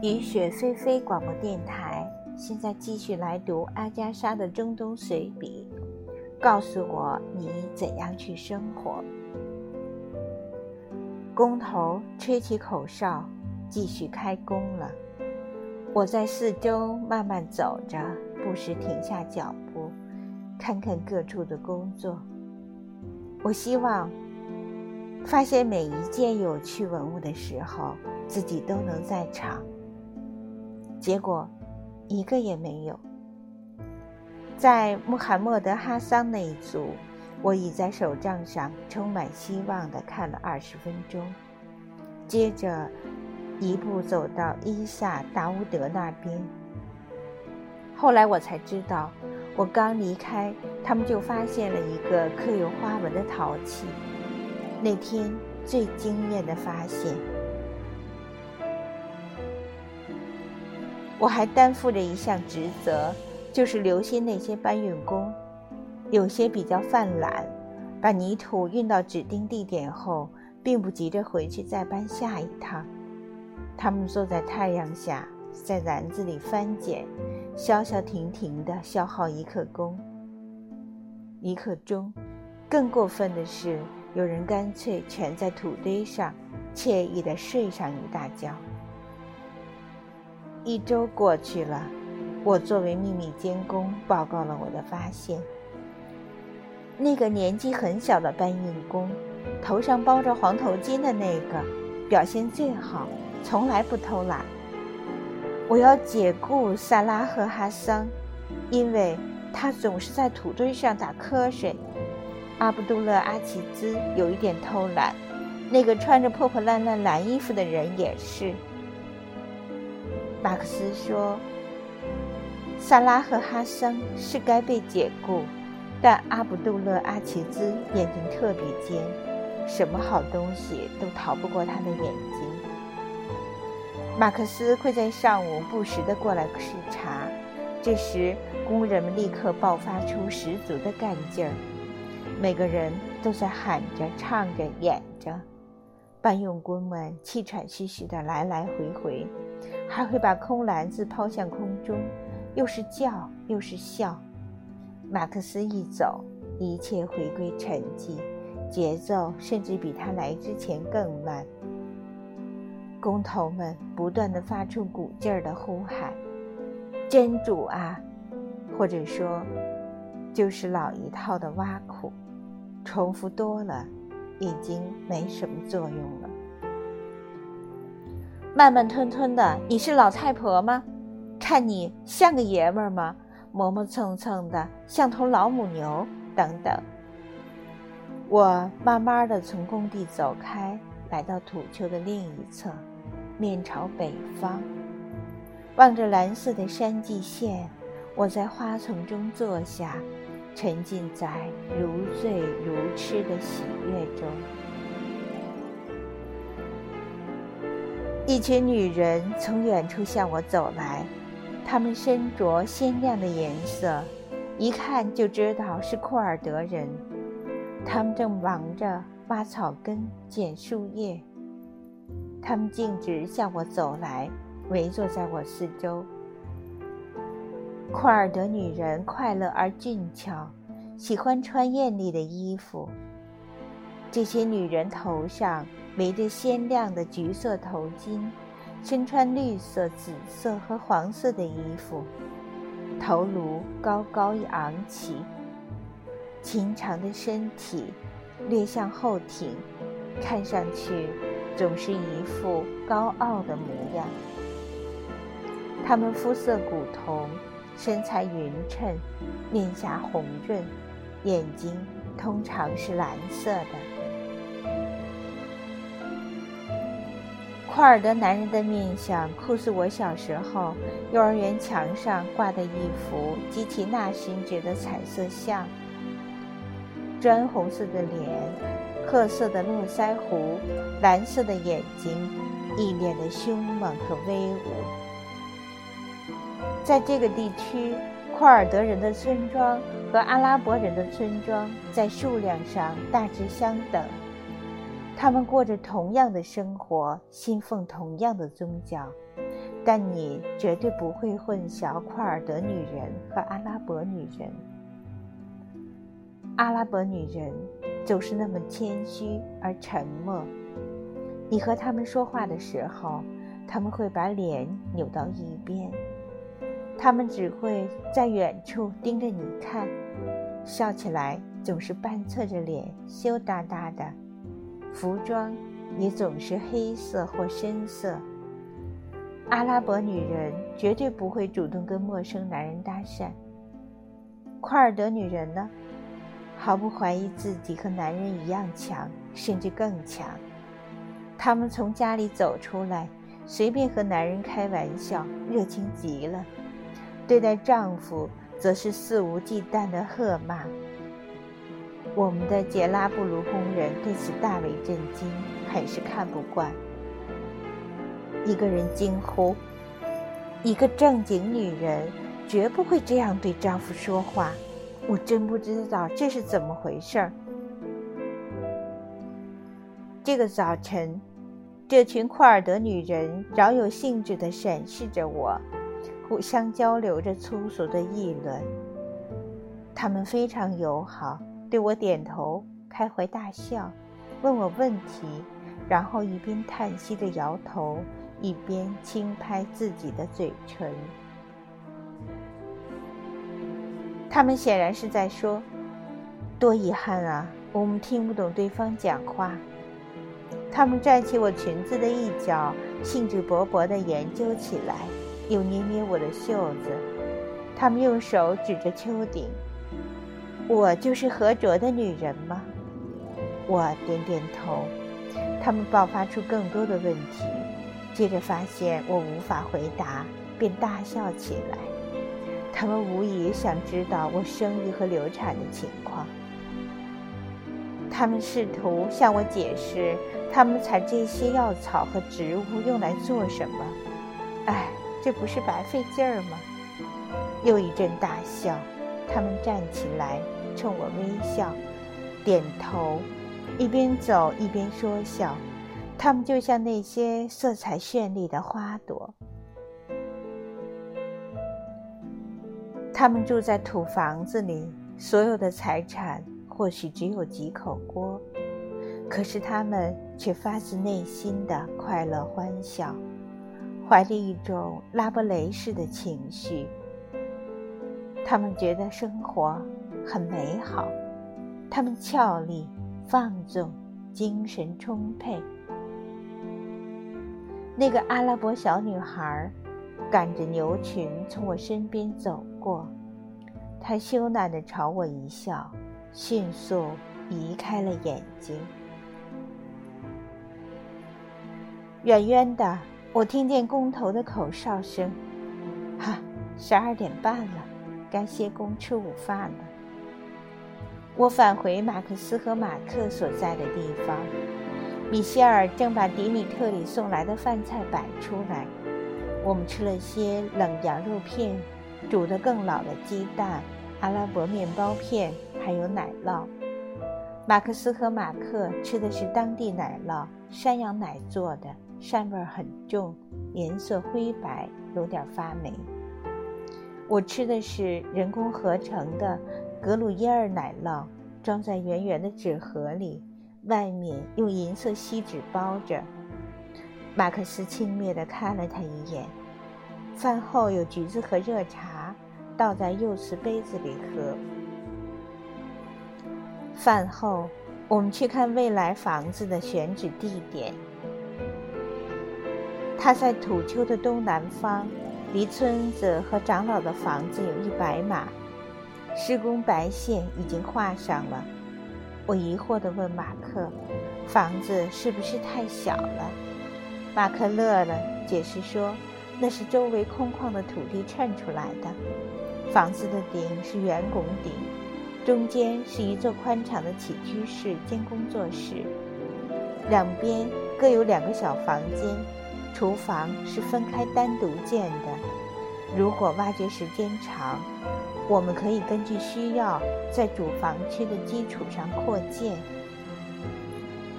雨雪霏霏广播电台，现在继续来读阿加莎的中东随笔。告诉我你怎样去生活。工头吹起口哨，继续开工了。我在四周慢慢走着，不时停下脚步，看看各处的工作。我希望发现每一件有趣文物的时候，自己都能在场。结果，一个也没有。在穆罕默德·哈桑那一组，我已在手账上充满希望地看了二十分钟，接着一步走到伊萨·达乌德那边。后来我才知道，我刚离开，他们就发现了一个刻有花纹的陶器，那天最惊艳的发现。我还担负着一项职责，就是留心那些搬运工。有些比较犯懒，把泥土运到指定地点后，并不急着回去再搬下一趟。他们坐在太阳下，在篮子里翻捡，消消停停地消耗一刻工、一刻钟。更过分的是，有人干脆蜷在土堆上，惬意地睡上一大觉。一周过去了，我作为秘密监工报告了我的发现。那个年纪很小的搬运工，头上包着黄头巾的那个，表现最好，从来不偷懒。我要解雇萨拉赫·哈桑，因为他总是在土堆上打瞌睡。阿卜杜勒·阿齐兹有一点偷懒，那个穿着破破烂烂蓝衣服的人也是。马克思说：“萨拉赫哈桑是该被解雇，但阿卜杜勒阿齐兹眼睛特别尖，什么好东西都逃不过他的眼睛。”马克思会在上午不时地过来视察，这时工人们立刻爆发出十足的干劲儿，每个人都在喊着、唱着、演着，搬运工们气喘吁吁地来来回回。还会把空篮子抛向空中，又是叫又是笑。马克思一走，一切回归沉寂，节奏甚至比他来之前更慢。工头们不断地发出鼓劲儿的呼喊：“真主啊！”或者说，就是老一套的挖苦，重复多了，已经没什么作用了。慢慢吞吞的，你是老太婆吗？看你像个爷们儿吗？磨磨蹭蹭的，像头老母牛。等等。我慢慢的从工地走开，来到土丘的另一侧，面朝北方，望着蓝色的山际线，我在花丛中坐下，沉浸在如醉如痴的喜悦中。一群女人从远处向我走来，她们身着鲜亮的颜色，一看就知道是库尔德人。她们正忙着挖草根、捡树叶。他们径直向我走来，围坐在我四周。库尔德女人快乐而俊俏，喜欢穿艳丽的衣服。这些女人头上。围着鲜亮的橘色头巾，身穿绿色、紫色和黄色的衣服，头颅高高昂起，琴长的身体略向后挺，看上去总是一副高傲的模样。他们肤色古铜，身材匀称，面颊红润，眼睛通常是蓝色的。库尔德男人的面相，酷似我小时候幼儿园墙上挂的一幅基奇纳勋爵的彩色像。砖红色的脸，褐色的络腮胡，蓝色的眼睛，一脸的凶猛和威武。在这个地区，库尔德人的村庄和阿拉伯人的村庄在数量上大致相等。他们过着同样的生活，信奉同样的宗教，但你绝对不会混淆库尔德女人和阿拉伯女人。阿拉伯女人总是那么谦虚而沉默。你和他们说话的时候，他们会把脸扭到一边，他们只会在远处盯着你看，笑起来总是半侧着脸，羞答答的，服装也总是黑色或深色。阿拉伯女人绝对不会主动跟陌生男人搭讪。库尔德女人呢，毫不怀疑自己和男人一样强，甚至更强。她们从家里走出来，随便和男人开玩笑，热情极了；对待丈夫，则是肆无忌惮的喝骂。我们的杰拉布鲁工人对此大为震惊，很是看不惯。一个人惊呼：“一个正经女人绝不会这样对丈夫说话。”我真不知道这是怎么回事儿。这个早晨，这群库尔德女人饶有兴致地审视着我，互相交流着粗俗的议论。她们非常友好，对我点头，开怀大笑，问我问题，然后一边叹息着摇头。一边轻拍自己的嘴唇，他们显然是在说：“多遗憾啊，我们听不懂对方讲话。”他们拽起我裙子的一角，兴致勃勃地研究起来，又捏捏我的袖子。他们用手指着丘顶：“我就是合着的女人吗？”我点点头。他们爆发出更多的问题。接着发现我无法回答，便大笑起来。他们无疑想知道我生育和流产的情况。他们试图向我解释，他们采这些药草和植物用来做什么。哎，这不是白费劲儿吗？又一阵大笑。他们站起来，冲我微笑，点头，一边走一边说笑。他们就像那些色彩绚丽的花朵。他们住在土房子里，所有的财产或许只有几口锅，可是他们却发自内心的快乐欢笑，怀着一种拉伯雷式的情绪。他们觉得生活很美好，他们俏丽、放纵、精神充沛。那个阿拉伯小女孩赶着牛群从我身边走过，她羞赧地朝我一笑，迅速移开了眼睛。远远的，我听见工头的口哨声：“哈，十二点半了，该歇工吃午饭了。”我返回马克思和马克所在的地方。米歇尔正把迪米特里送来的饭菜摆出来，我们吃了些冷羊肉片，煮得更老的鸡蛋，阿拉伯面包片，还有奶酪。马克思和马克吃的是当地奶酪，山羊奶做的，膻味很重，颜色灰白，有点发霉。我吃的是人工合成的格鲁耶尔奶酪，装在圆圆的纸盒里。外面用银色锡纸包着。马克思轻蔑地看了他一眼。饭后有橘子和热茶，倒在釉瓷杯子里喝。饭后，我们去看未来房子的选址地点。它在土丘的东南方，离村子和长老的房子有一百码。施工白线已经画上了。我疑惑地问马克：“房子是不是太小了？”马克乐了，解释说：“那是周围空旷的土地衬出来的。房子的顶是圆拱顶，中间是一座宽敞的起居室兼工作室，两边各有两个小房间，厨房是分开单独建的。如果挖掘时间长，”我们可以根据需要，在主房区的基础上扩建。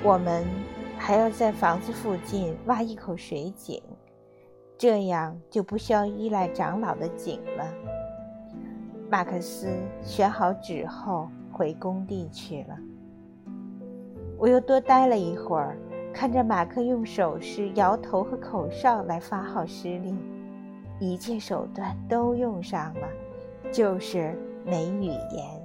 我们还要在房子附近挖一口水井，这样就不需要依赖长老的井了。马克思选好纸后回工地去了。我又多待了一会儿，看着马克用手势、摇头和口哨来发号施令，一切手段都用上了，就是没语言。